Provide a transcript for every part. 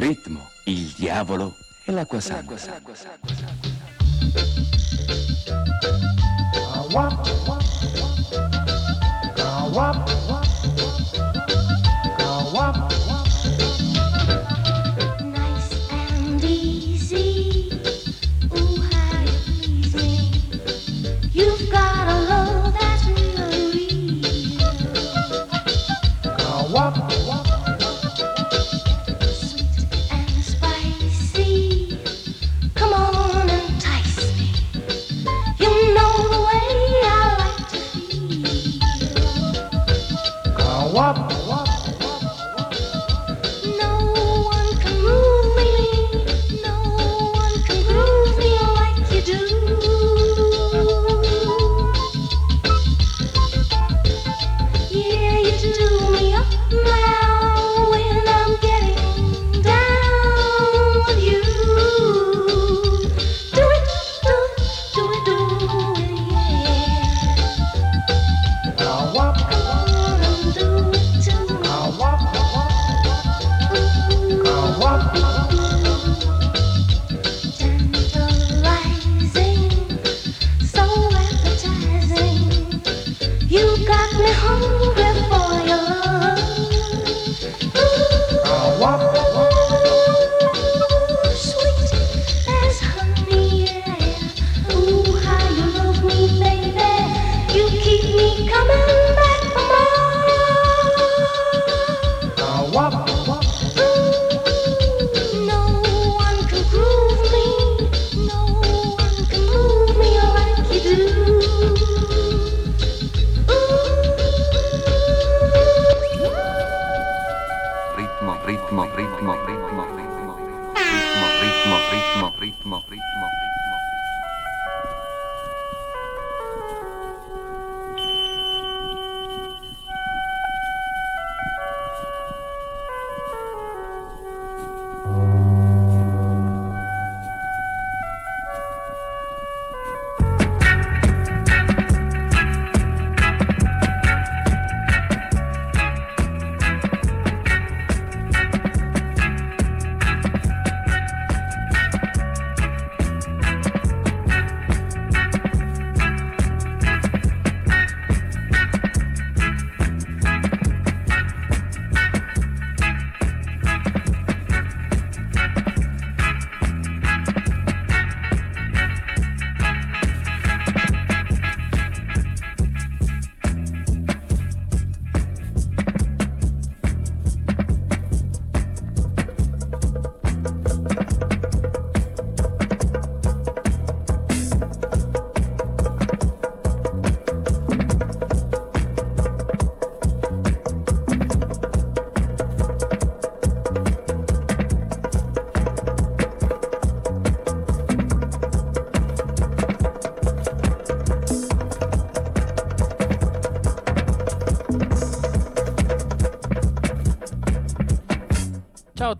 ritmo, il diavolo e l'acqua santa. Nice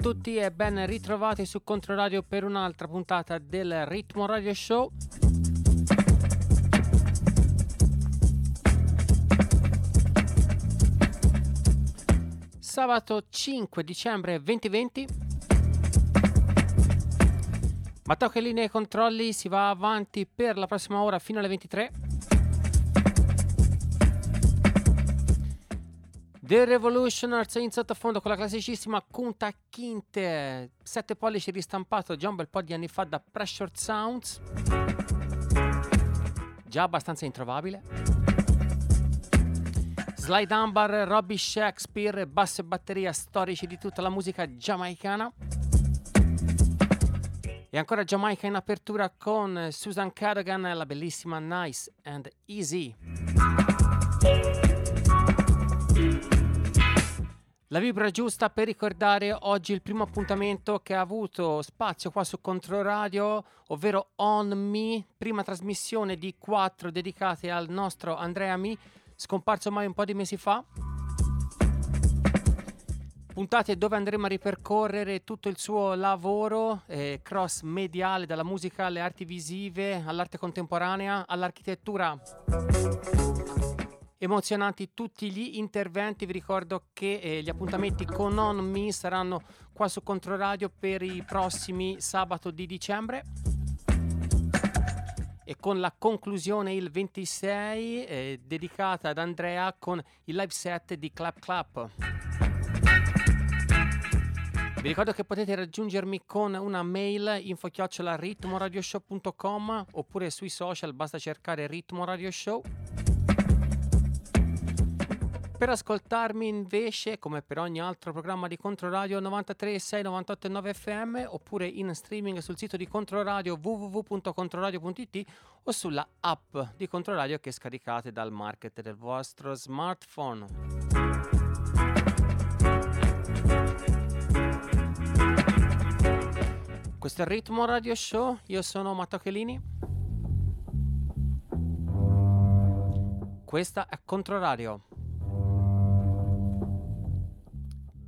tutti e ben ritrovati su Controradio per un'altra puntata del Ritmo Radio Show. Sabato 5 dicembre 2020. Matteo che linea e controlli si va avanti per la prossima ora fino alle 23. The Revolutioners in sottofondo con la classicissima Kunta Kinte. 7 pollici ristampato già un bel po' di anni fa da Pressure Sounds. Già abbastanza introvabile. Sly Dunbar, Robbie Shakespeare, basso e batteria storici di tutta la musica giamaicana. E ancora Giamaica in apertura con Susan Cadogan e la bellissima Nice and Easy La vibra giusta per ricordare oggi il primo appuntamento che ha avuto spazio qua su Controradio, ovvero On Me, prima trasmissione di quattro dedicate al nostro Andrea Mi, scomparso ormai un po' di mesi fa. Puntate dove andremo a ripercorrere tutto il suo lavoro eh, cross mediale, dalla musica alle arti visive, all'arte contemporanea, all'architettura emozionanti tutti gli interventi. Vi ricordo che eh, gli appuntamenti con On Me saranno qua su Controradio per i prossimi sabato di dicembre. E con la conclusione il 26 eh, dedicata ad Andrea con il live set di Clap Clap. Vi ricordo che potete raggiungermi con una mail info-ritmoradioshow.com oppure sui social basta cercare Ritmo Radio Show. Per ascoltarmi invece, come per ogni altro programma di Controradio 93.6, 98.9 FM oppure in streaming sul sito di Controradio www.controradio.it o sulla app di Controradio che scaricate dal market del vostro smartphone. Questo è il Ritmo Radio Show, io sono Matteo Chelini. Questa è Controradio.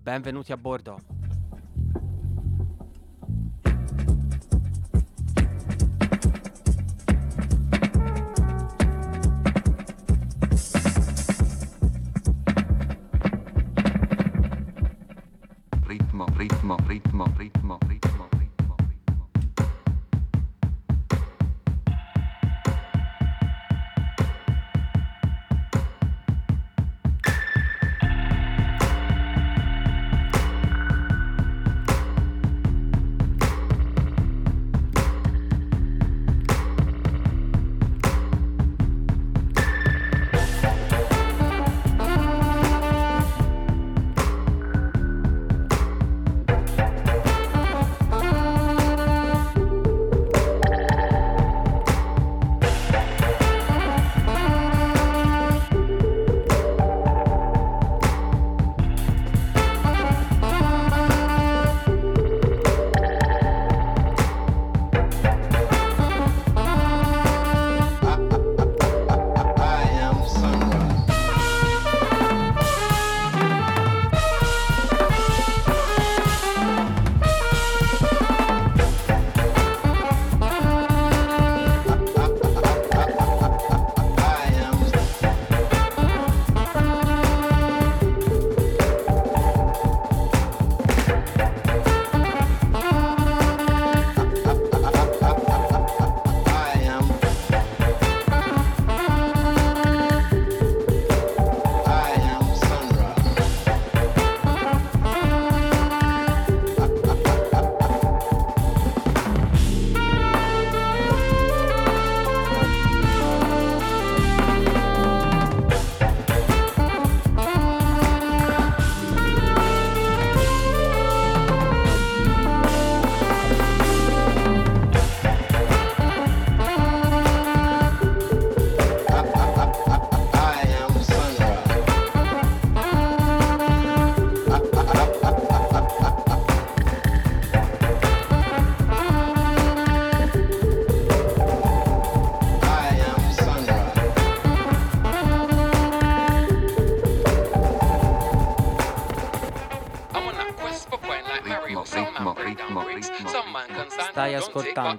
Benvenuti a bordo.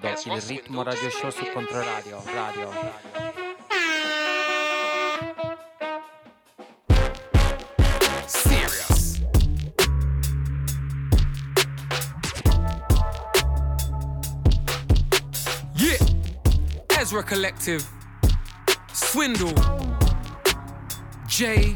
Il Ritmo. Radio Show su. Radio. Serious. Yeah. Ezra Collective. Swindle. J.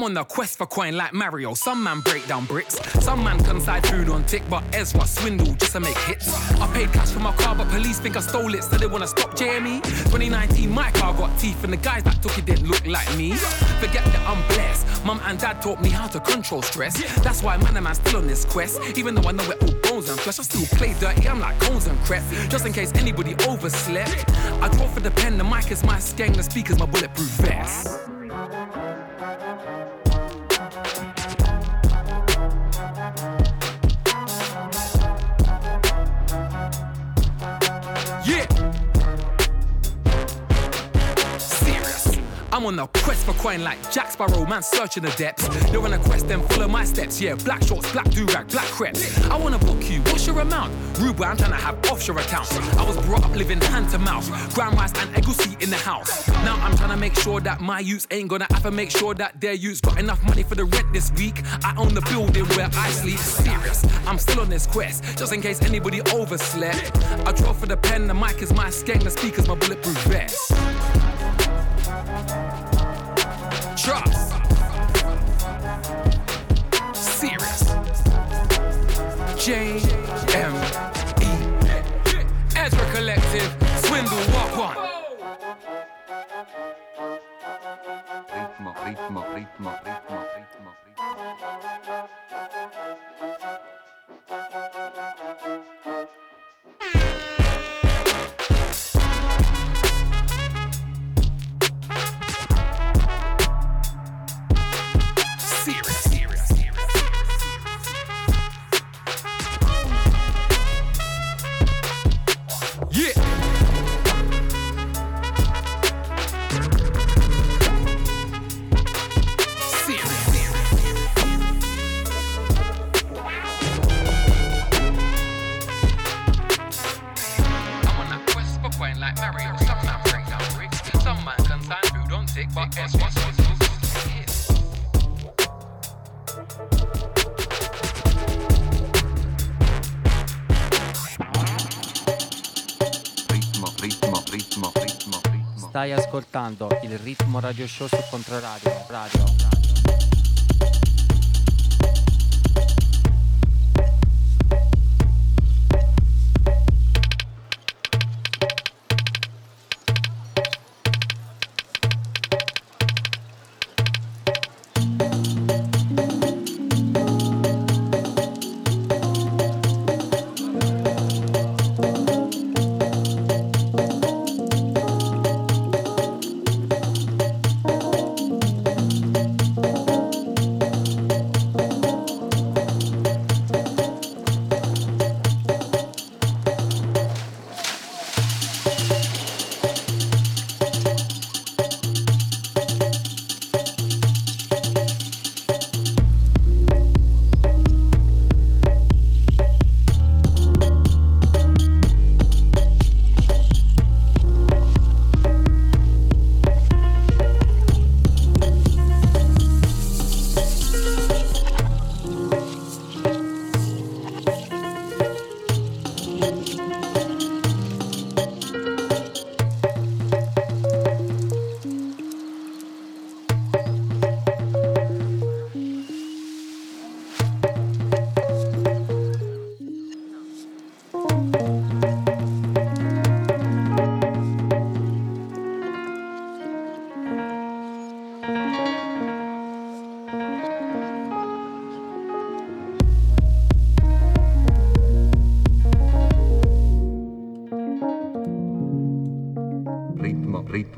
I'm on the quest for coin like Mario. Some man break down bricks, some man consign food on tick, but Ezra swindle just to make hits. I paid cash for my car, but police think I stole it, so they wanna stop JME. 2019, my car got teeth, and the guys that took it didn't look like me. Forget that I'm blessed. Mum and dad taught me how to control stress. That's why man and man still on this quest. Even though I know we're all bones and flesh, I still play dirty. I'm like cones and crep. Just in case anybody overslept. I draw for the pen, the mic is my skeng, the speaker's my bulletproof vest. I'm on a quest for coin like Jack Sparrow, man searching the depths. You're on a quest, then follow my steps. Yeah, black shorts, black do rag, black crepes. I wanna book you, what's your amount? Boy, I'm trying to have offshore accounts. I was brought up living hand to mouth, grand rice and egusi in the house. Now I'm trying to make sure that my youths ain't gonna have to make sure that their youths got enough money for the rent this week. I own the building where I sleep. Serious, I'm still on this quest, just in case anybody overslept. I draw for the pen, the mic is my skank, the speaker's my bulletproof vest. Trust. Serious. J M E. Ezra Collective. Swindle Walk One. Ritmo, ritmo. Stai ascoltando il ritmo radio show su Controradio. Radio.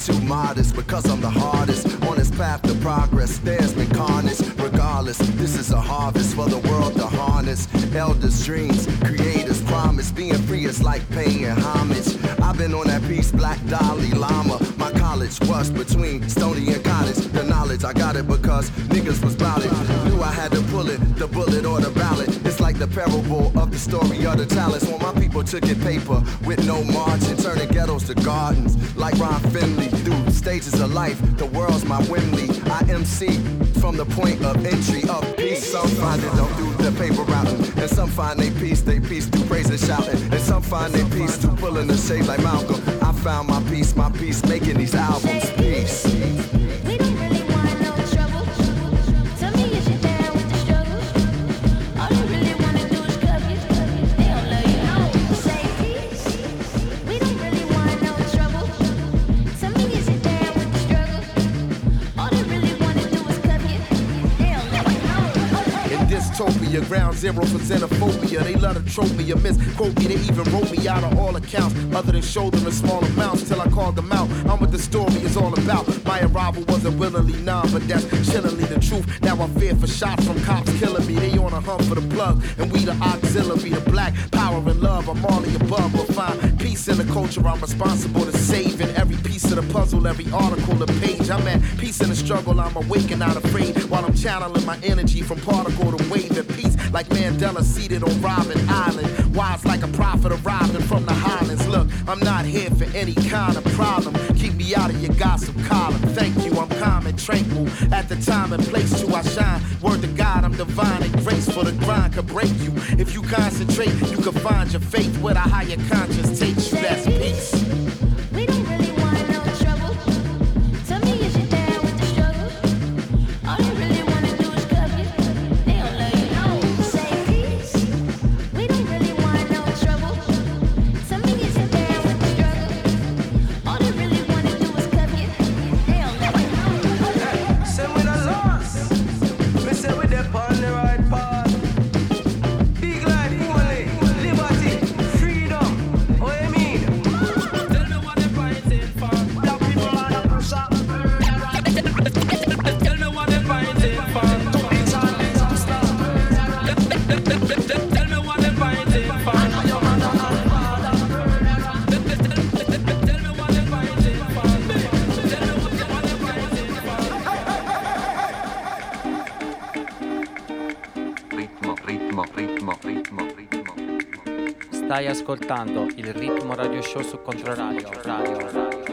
Too modest because I'm the hardest. On this path to progress, there's been carnage. Regardless, this is a harvest for the world to harness. Elders' dreams, creators' promise. Being free is like paying homage. I've been on that piece, Black Dalai Lama. My college was between Stony and Cottage. The knowledge, I got it because niggas was bout it. Knew I had to pull it, the bullet or the ballot. It's like the parable of the story of the talents. It paper with no margin, turning ghettos to gardens. Like Ron Finley, through stages of life, the world's my Wimley. I MC from the point of entry of peace. Some find it don't do the paper routing, and some find they peace, they peace through praise and shouting, and some find they peace through pulling the shade like Malcolm. I found my peace, my peace, making these albums. Peace. Utopia. Ground zero for xenophobia. They love to trope me or misquote me. They even wrote me out of all accounts, other than shouldering small amounts till I called them out. I'm what the story is all about. My arrival wasn't willingly none, but that's chillingly the truth. Now I fear for shots from cops killing me. They on a hunt for the plug, and we the auxiliary, the black power and love. I'm all the above, but find peace in the culture. I'm responsible to save in every piece of the puzzle, every article, the page. I'm at peace in the struggle. I'm awake and not afraid while I'm channeling my energy from particle to wave at peace. Like Mandela seated on Robin Island. Wise like a prophet arriving from the highlands. Look, I'm not here for any kind of problem. Keep me out of your gossip column. Thank you, I'm calm and tranquil. At the time and place to I shine. Word to God, I'm divine and graceful. The grind could break you. If you concentrate, you can find your faith where the higher conscience takes you. That's peace. Ritmo, ritmo, ritmo, ritmo. Stai ascoltando il ritmo radio show su Controradio. Radio, radio, radio, radio.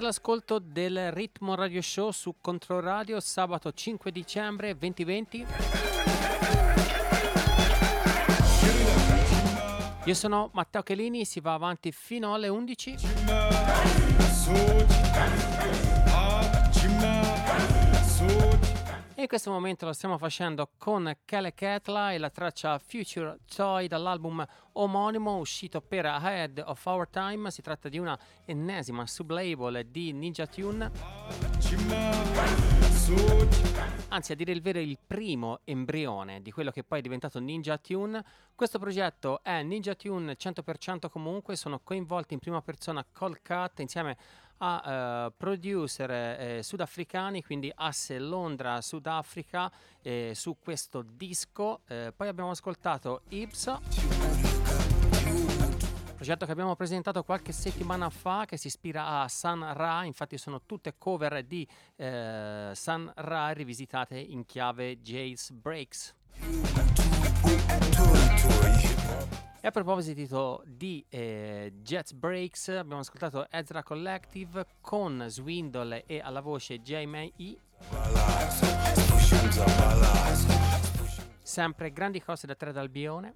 Siete all'ascolto del Ritmo Radio Show su Controradio sabato 5 dicembre 2020. Io sono Matteo Chelini, si va avanti fino alle 11. E in questo momento lo stiamo facendo con Kele Ketla e la traccia Future Toy dall'album omonimo uscito per Ahead of Our Time. Si tratta di una ennesima sublabel di Ninja Tune. Anzi, a dire il vero, il primo embrione di quello che poi è diventato Ninja Tune. Questo progetto è Ninja Tune 100% comunque, sono coinvolti in prima persona Cold Cut insieme a eh, producer eh, sudafricani, quindi asse Londra, Sudafrica, eh, su questo disco. Eh, poi abbiamo ascoltato Ibs. Progetto che abbiamo presentato qualche settimana fa che si ispira a Sun Ra, infatti sono tutte cover di eh, Sun Ra rivisitate in chiave Jace Breaks. E a proposito di eh, Jets Breaks, abbiamo ascoltato Ezra Collective con Swindle e alla voce J-May E. Sempre grandi cose da tre d'Albione.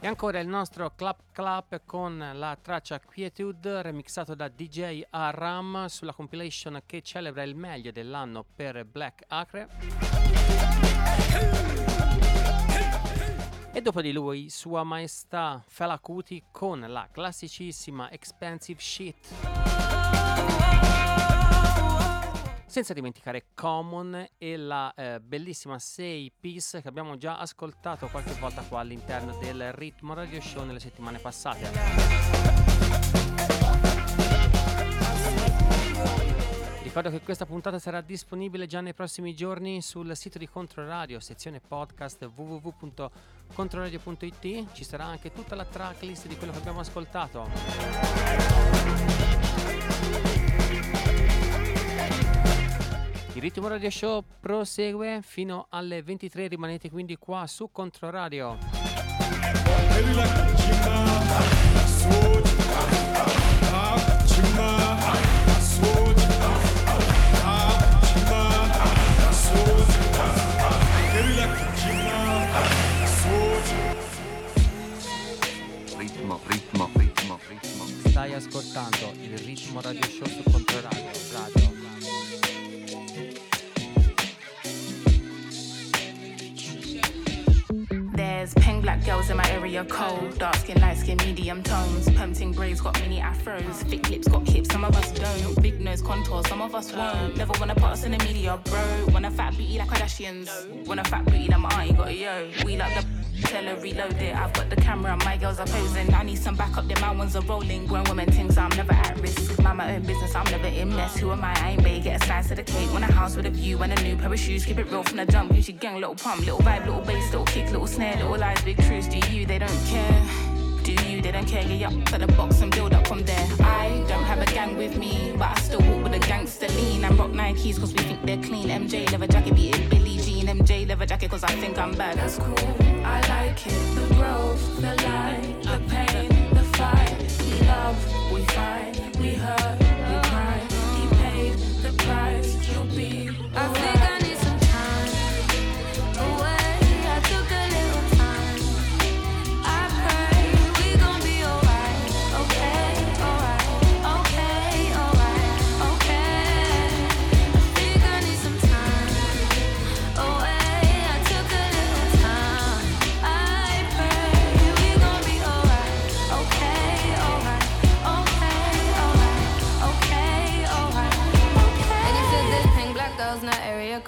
E ancora il nostro Clap Clap con la traccia Quietude remixato da DJ Aram sulla compilation che celebra il meglio dell'anno per Black Acre. E dopo di lui, Sua Maestà Fela Kuti con la classicissima Expensive Shit. Senza dimenticare Common e la eh, bellissima 6 Piece che abbiamo già ascoltato qualche volta qua all'interno del Ritmo Radio Show nelle settimane passate. Ricordo che questa puntata sarà disponibile già nei prossimi giorni sul sito di Controradio, sezione podcast www.controradio.it. Ci sarà anche tutta la tracklist di quello che abbiamo ascoltato. Il ritmo radio show prosegue fino alle 23, rimanete quindi qua su Controradio. Ritmo, ritmo, ritmo, ritmo. Stai ascoltando il ritmo radio show su Controradio. Radio. There's peng black girls in my area cold. Dark skin, light skin, medium tones. Pumping braids got mini afros. Thick lips got hips, some of us don't. Big nose contour, some of us won't. Never wanna put us in the media, bro. Wanna fat booty like Kardashians. Want a fat booty like my auntie got a yo. We like the Tell her reload it. I've got the camera, my girls are posing. I need some backup, then my ones are rolling. Grown women things, I'm never at risk. Mind my own business, I'm never in mess. Who am I? I ain't bae. Get a slice of the cake. Want a house with a view and a new pair of shoes. Keep it real from the jump. Gucci gang, little pump, little vibe, little bass, little kick, little snare, little lies, big truths. Do you? They don't care. Do you? They don't care. Yeah, up to the box and build up from there. I don't have a gang with me, but I still walk with a gangster lean. And rock Nikes cause we think they're clean. MJ leather jacket, beat it Billie Jean. MJ leather jacket cause I think I'm bad. That's cool. I like it. The growth, the light, the pain, the fight. We love, we fight, we hurt, we cry. He paid the price. You'll be. I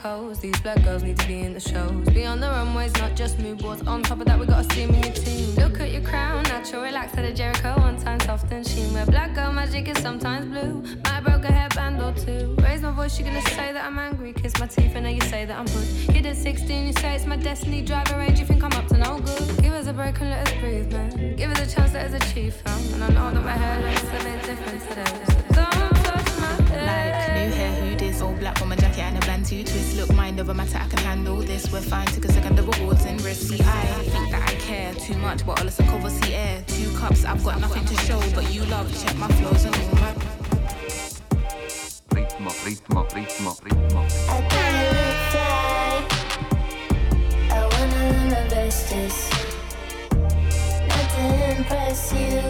area. These black girls need to be in the shows. Be on the runways, not just mood boards. On top of that, we got a steam your team. Look at your crown, natural, relax at a Jericho. One time soft and sheen. Where black girl magic is sometimes blue. Might broke a hairband or two. Raise my voice, you're gonna say that I'm angry. Kiss my teeth, and now you say that I'm good. Hit at 16, you say it's my destiny. Driver range, you think I'm up to no good. Give us a break and let us breathe, man. Give us a chance, let us achieve, fam. And I know that my hair looks a bit different today. Don't touch my Like new hair, who this? All black woman jacket and a bantu twist. Look, mind over matter, I can handle this. We're fine, took a second of rewards and risk. See, I think that I care too much, but all it's a cover see air. Two cups, I've got nothing to show, but you love. Check my flows and all my. Ritmo, ritmo, ritmo, ritmo. I wanna look fly. I wanna learn my bestest. Not to impress you.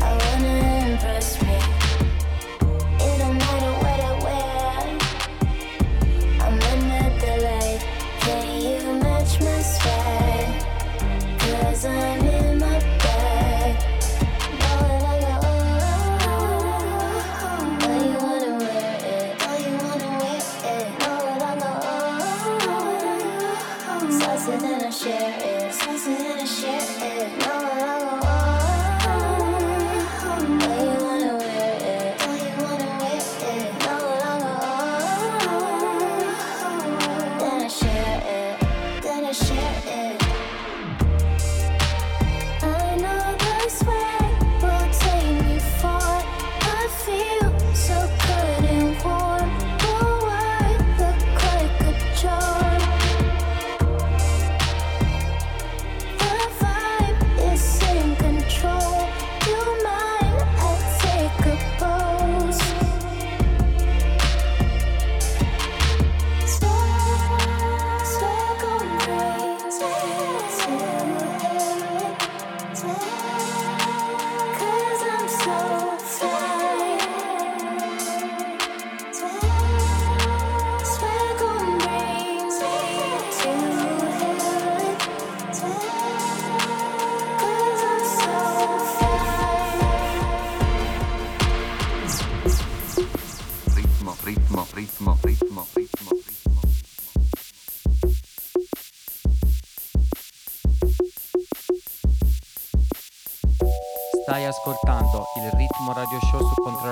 I wanna impress me.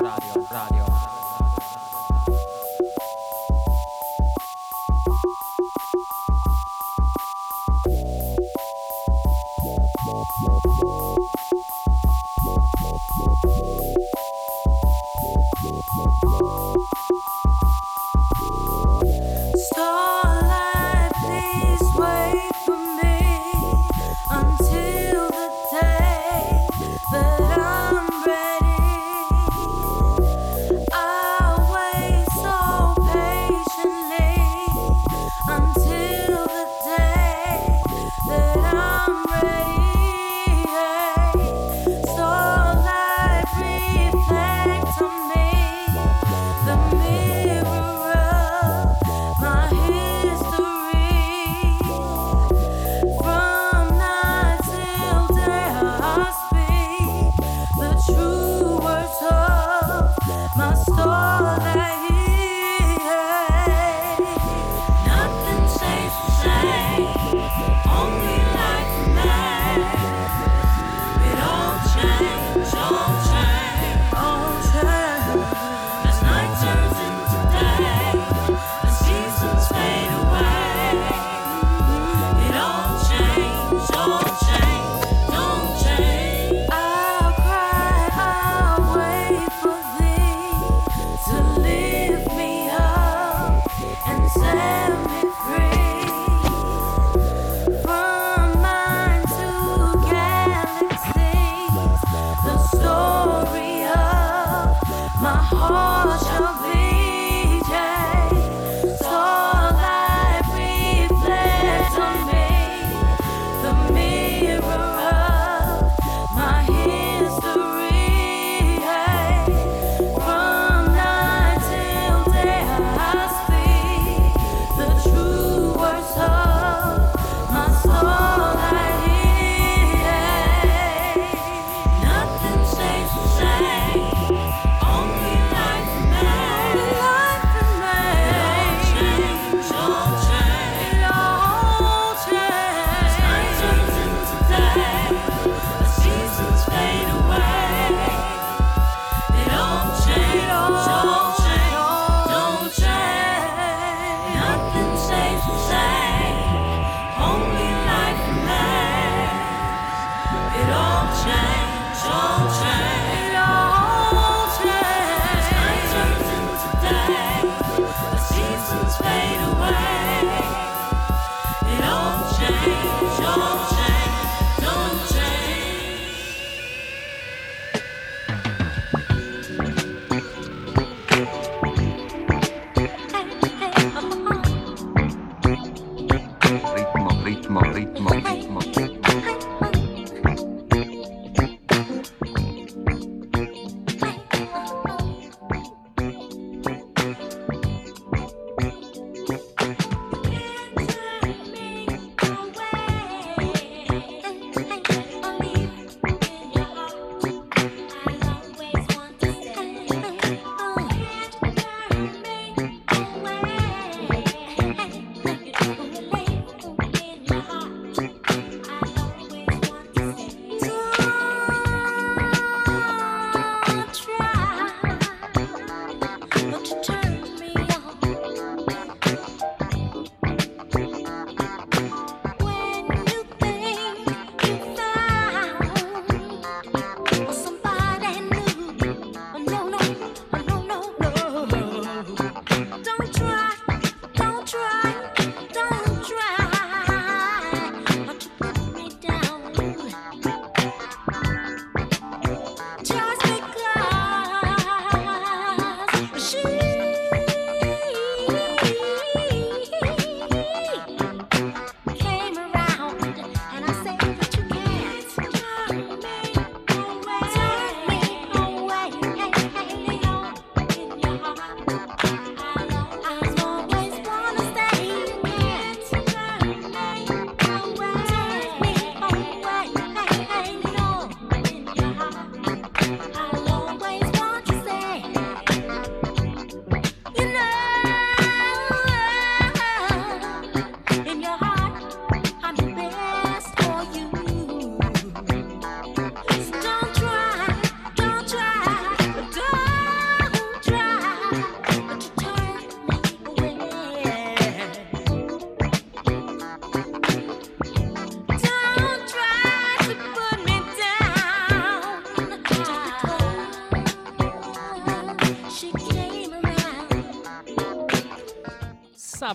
Radyo life.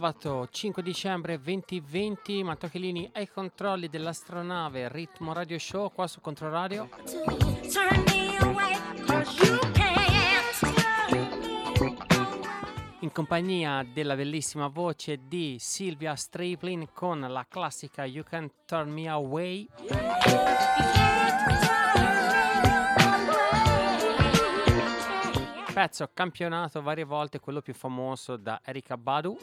Sabato 5 dicembre 2020, Mattocchellini ai controlli dell'astronave Ritmo Radio Show qua su Controradio. In compagnia della bellissima voce di Silvia Striplin con la classica You Can Turn Me Away. Pezzo campionato varie volte, quello più famoso da Erika Badu.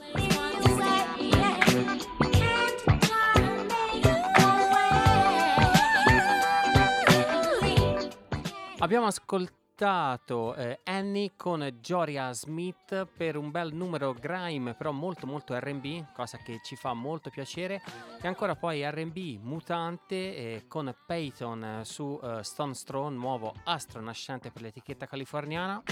Abbiamo ascoltato eh, Annie con Joria Smith per un bel numero grime, però molto molto RB, cosa che ci fa molto piacere. E ancora poi RB mutante eh, con Peyton eh, su eh, Stone Throne, nuovo astro nascente per l'etichetta californiana.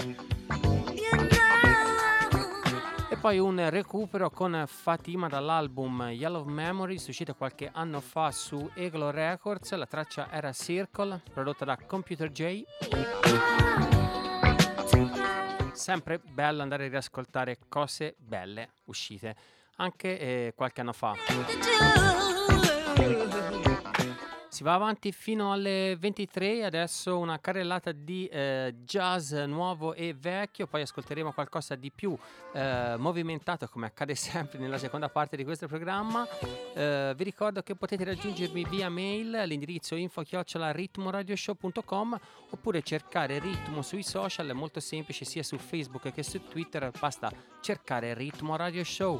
Poi un recupero con Fatima dall'album Yellow Memories uscito qualche anno fa su Eglo Records. La traccia era Circle, prodotta da Computer J. Sempre bello andare a riascoltare cose belle uscite anche eh, qualche anno fa. Si va avanti fino alle 23, adesso una carrellata di eh, jazz nuovo e vecchio, poi ascolteremo qualcosa di più eh, movimentato come accade sempre nella seconda parte di questo programma. Eh, vi ricordo che potete raggiungermi via mail all'indirizzo info-ritmoradioshow.com oppure cercare Ritmo sui social, è molto semplice sia su Facebook che su Twitter, basta cercare Ritmo Radio Show.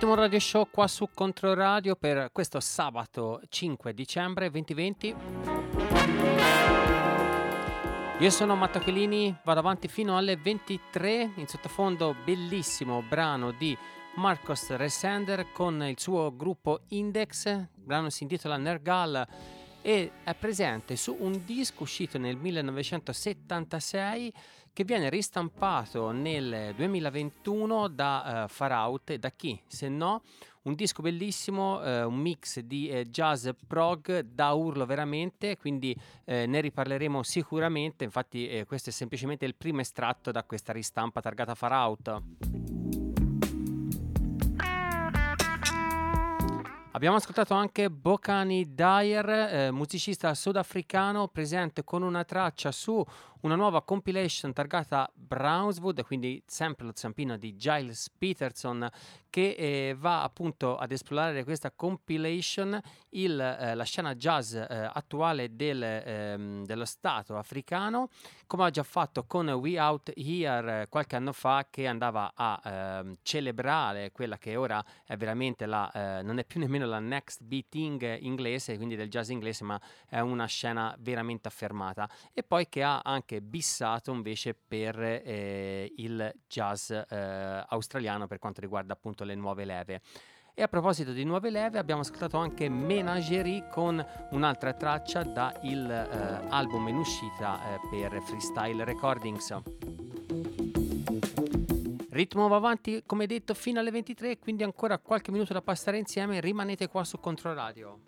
Ritmo Radio Show qua su Controradio per questo sabato 5 dicembre 2020. Io sono Matteo Chelini, vado avanti fino alle 23, in sottofondo bellissimo brano di Marcos Resender con il suo gruppo Index, il brano si intitola Nergal e è presente su un disco uscito nel 1976 che viene ristampato nel 2021 da uh, Far Out da chi? Se no, un disco bellissimo, eh, un mix di eh, jazz prog da urlo veramente, quindi eh, ne riparleremo sicuramente, infatti eh, questo è semplicemente il primo estratto da questa ristampa targata Far Out. Abbiamo ascoltato anche Bokani Dyer, eh, musicista sudafricano presente con una traccia su una nuova compilation targata Brownswood, quindi sempre lo zampino di Giles Peterson, che eh, va appunto ad esplorare questa compilation il, eh, la scena jazz eh, attuale del, ehm, dello Stato africano, come ha già fatto con We Out Here eh, qualche anno fa, che andava a ehm, celebrare quella che ora è veramente la, eh, non è più nemmeno la next beating inglese, quindi del jazz inglese, ma è una scena veramente affermata. E poi che ha anche bissato invece per eh, il jazz eh, australiano per quanto riguarda appunto le nuove leve. E a proposito di nuove leve, abbiamo ascoltato anche Menagerie con un'altra traccia da il eh, album in uscita eh, per Freestyle Recordings. Ritmo va avanti, come detto, fino alle 23, quindi ancora qualche minuto da passare insieme. Rimanete qua su Controradio.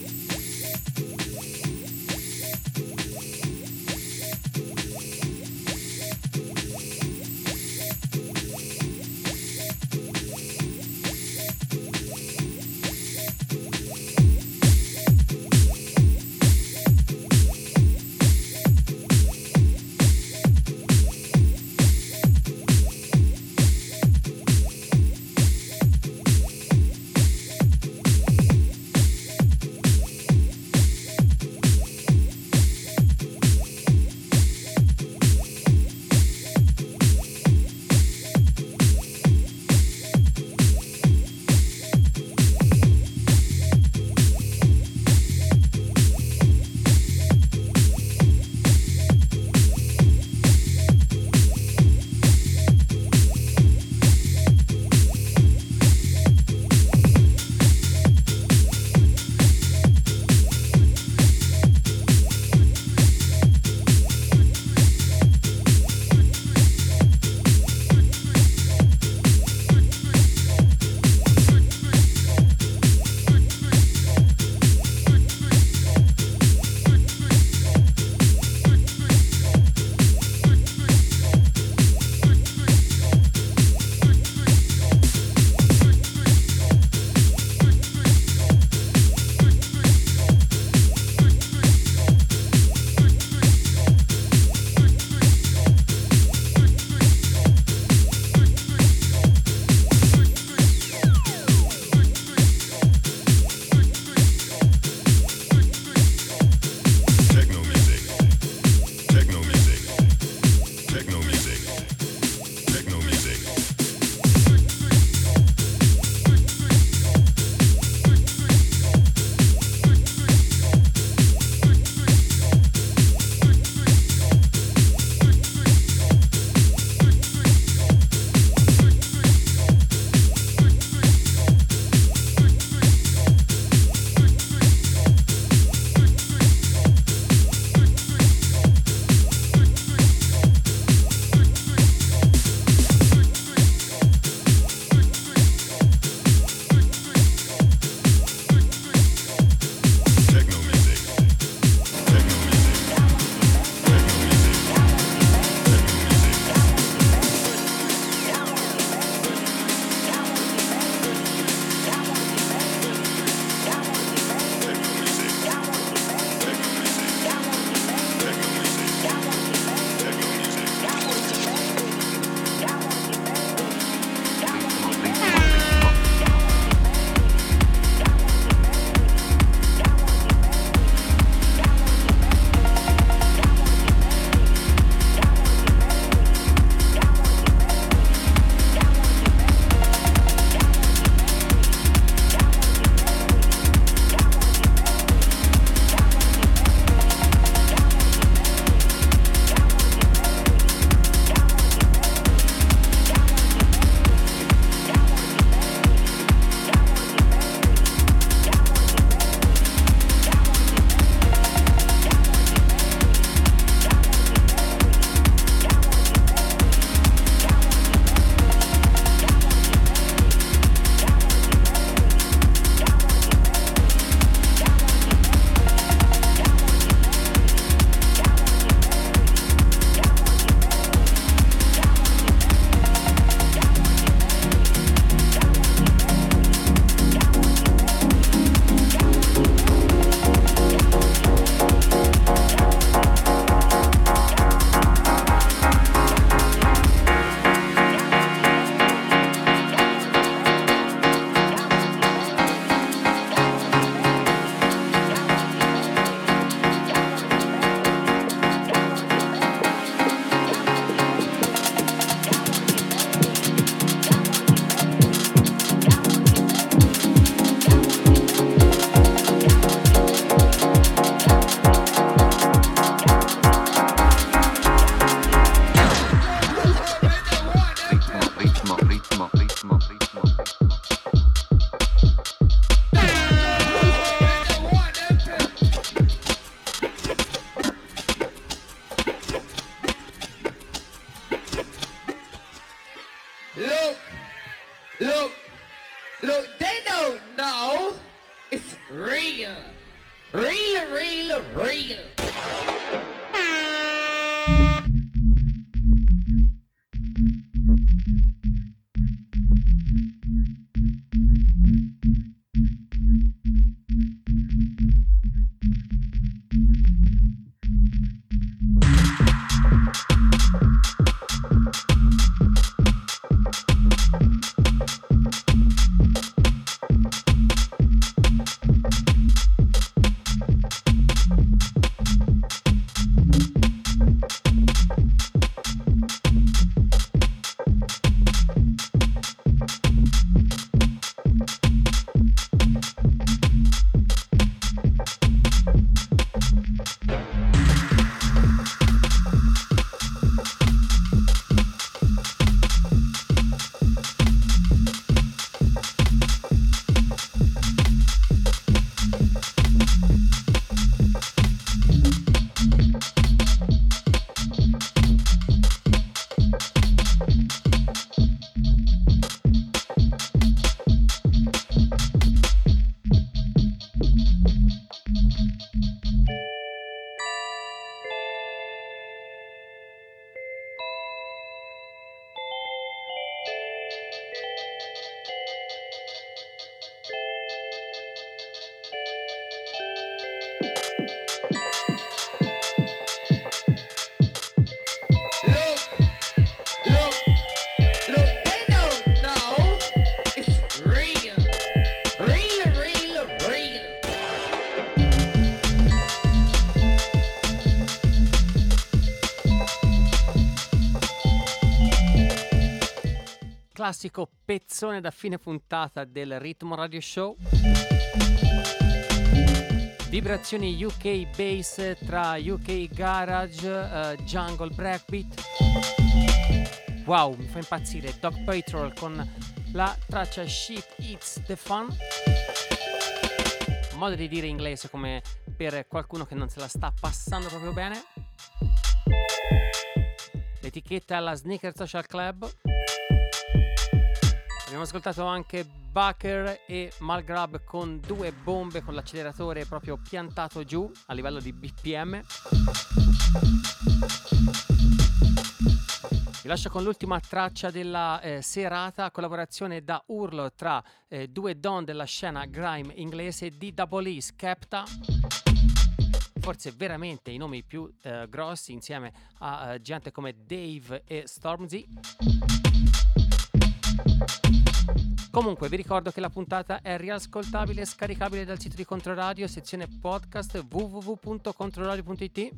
Classico pezzone da fine puntata del Ritmo Radio Show. Vibrazioni UK bass tra UK Garage, eh, Jungle Breakbeat. Wow, mi fa impazzire. Dog Patrol con la traccia Shit Eats the Fun. Modo di dire inglese come per qualcuno che non se la sta passando proprio bene. L'etichetta è la Sneaker Social Club. Abbiamo ascoltato anche Bucker e Malgrab con due bombe con l'acceleratore proprio piantato giù a livello di BPM. Vi lascio con l'ultima traccia della eh, serata, collaborazione da urlo tra eh, due don della scena grime inglese di Double E, Skepta. Forse veramente i nomi più eh, grossi insieme a eh, gente come Dave e Stormzy. Comunque vi ricordo che la puntata è riascoltabile e scaricabile dal sito di Controradio, sezione podcast www.controradio.it.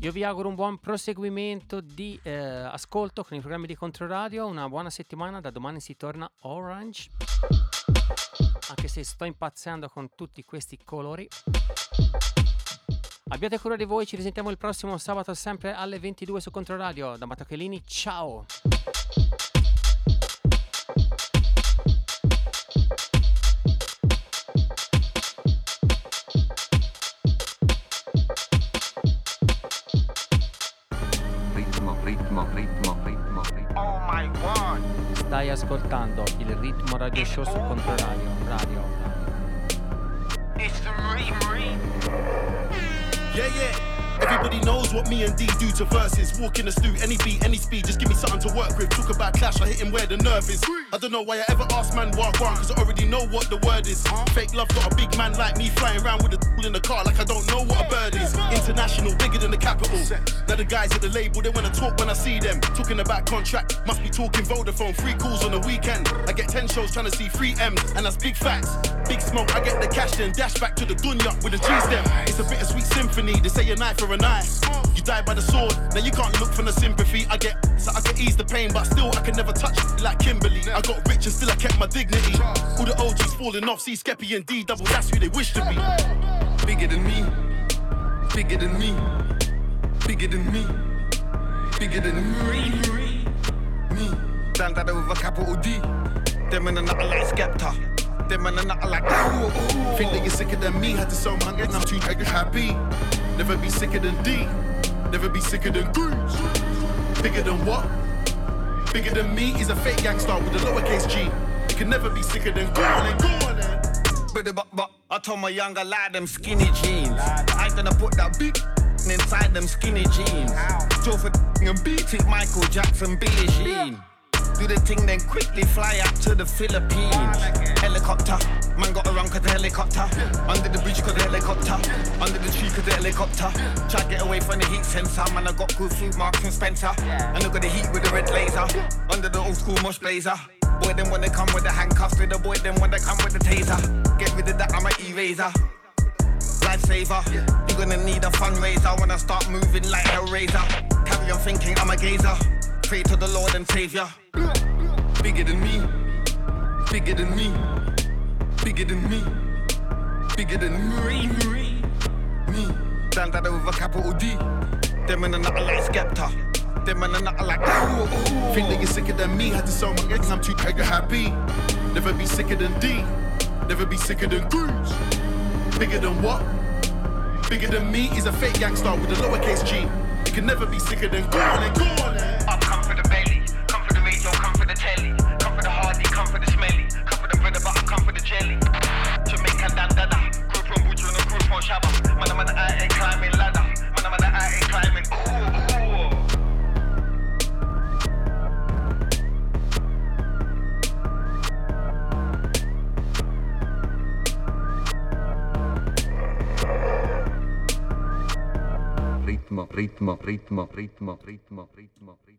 Io vi auguro un buon proseguimento di eh, ascolto con i programmi di Controradio, una buona settimana, da domani si torna Orange, anche se sto impazzendo con tutti questi colori. Abbiate cura di voi, ci risentiamo il prossimo sabato sempre alle 22 su Controradio. Da Matteo Chelini, ciao! Ritmo, ritmo, ritmo, ritmo, ritmo. Oh my god. Stai ascoltando il ritmo radio show su Controradio. Radio. It's the re Yeah, yeah. Everybody knows what me and D do to verses. Walk in the stew, any beat, any speed, just give me something to work with. Talk about clash, I hit him where the nerve is. I don't know why I ever ask man walk on, cause I already know what the word is. Fake love got a big man like me flying around with a tool in the car like I don't know what a bird is. International, bigger than the capital. Now the guys at the label, they wanna talk when I see them. Talking about contract, must be talking Vodafone, free calls on the weekend. I get 10 shows trying to see free M's, and that's big facts. Big smoke, I get the cash then dash back to the dunya with a G stem. It's a bittersweet symphony, they say a knife for an eye. You die by the sword, now you can't look for the sympathy. I get so I can ease the pain, but still I can never touch like Kimberly. I got rich and still I kept my dignity. All the OGs falling off, see Skeppy and D double, that's who they wish to be. Bigger than me, bigger than me, bigger than me, bigger than me. Me, stand that over capital D. Them and another like Skepta. Them and another like Think that you're sicker than me, had to sell my and I'm too happy. Never be sicker than D, never be sicker than Goose. Bigger than what? Bigger than me is a fake gangster with a lowercase G. You can never be sicker than go on then, go on then. But, but, but I told my younger lad them skinny jeans. I gonna put that big inside them skinny jeans. Joe for and beat it, Michael Jackson, Billie Jean. Do the thing, then quickly fly out to the Philippines. Helicopter, man got around cause the helicopter. Under the bridge cause the helicopter. Under the tree cause the helicopter. Try to get away from the heat sensor. Man, I got good food, Marks and Spencer. And look at the heat with the red laser. Under the old school mush blazer. Boy, them when they come with the handcuffs. With the boy, them when they come with the taser. Get rid of that, I'm an eraser. Lifesaver, you're gonna need a fundraiser when I start moving like Hellraiser. Carry on thinking I'm a gazer. Pray to the Lord and Savior. Bigger than me, bigger than me, bigger than me, bigger than me, me, me. Down that a capital D. Them in a nut like Skepta. Them in a nut like ooh, Think that you're sicker than me, had to sell my eggs, I'm too mega happy. Never be sicker than D, never be sicker than Goose. Bigger than what? Bigger than me is a fake gangster with a lowercase G. You can never be sicker than go on for the jelly. Jamaican dandada, crew from and crew from. Man, I'm out here climbing ladder, man, I'm out here climbing. Ooh, ooh. ritmo, ritmo, ritmo, ritmo, ritmo, ritmo, ritmo.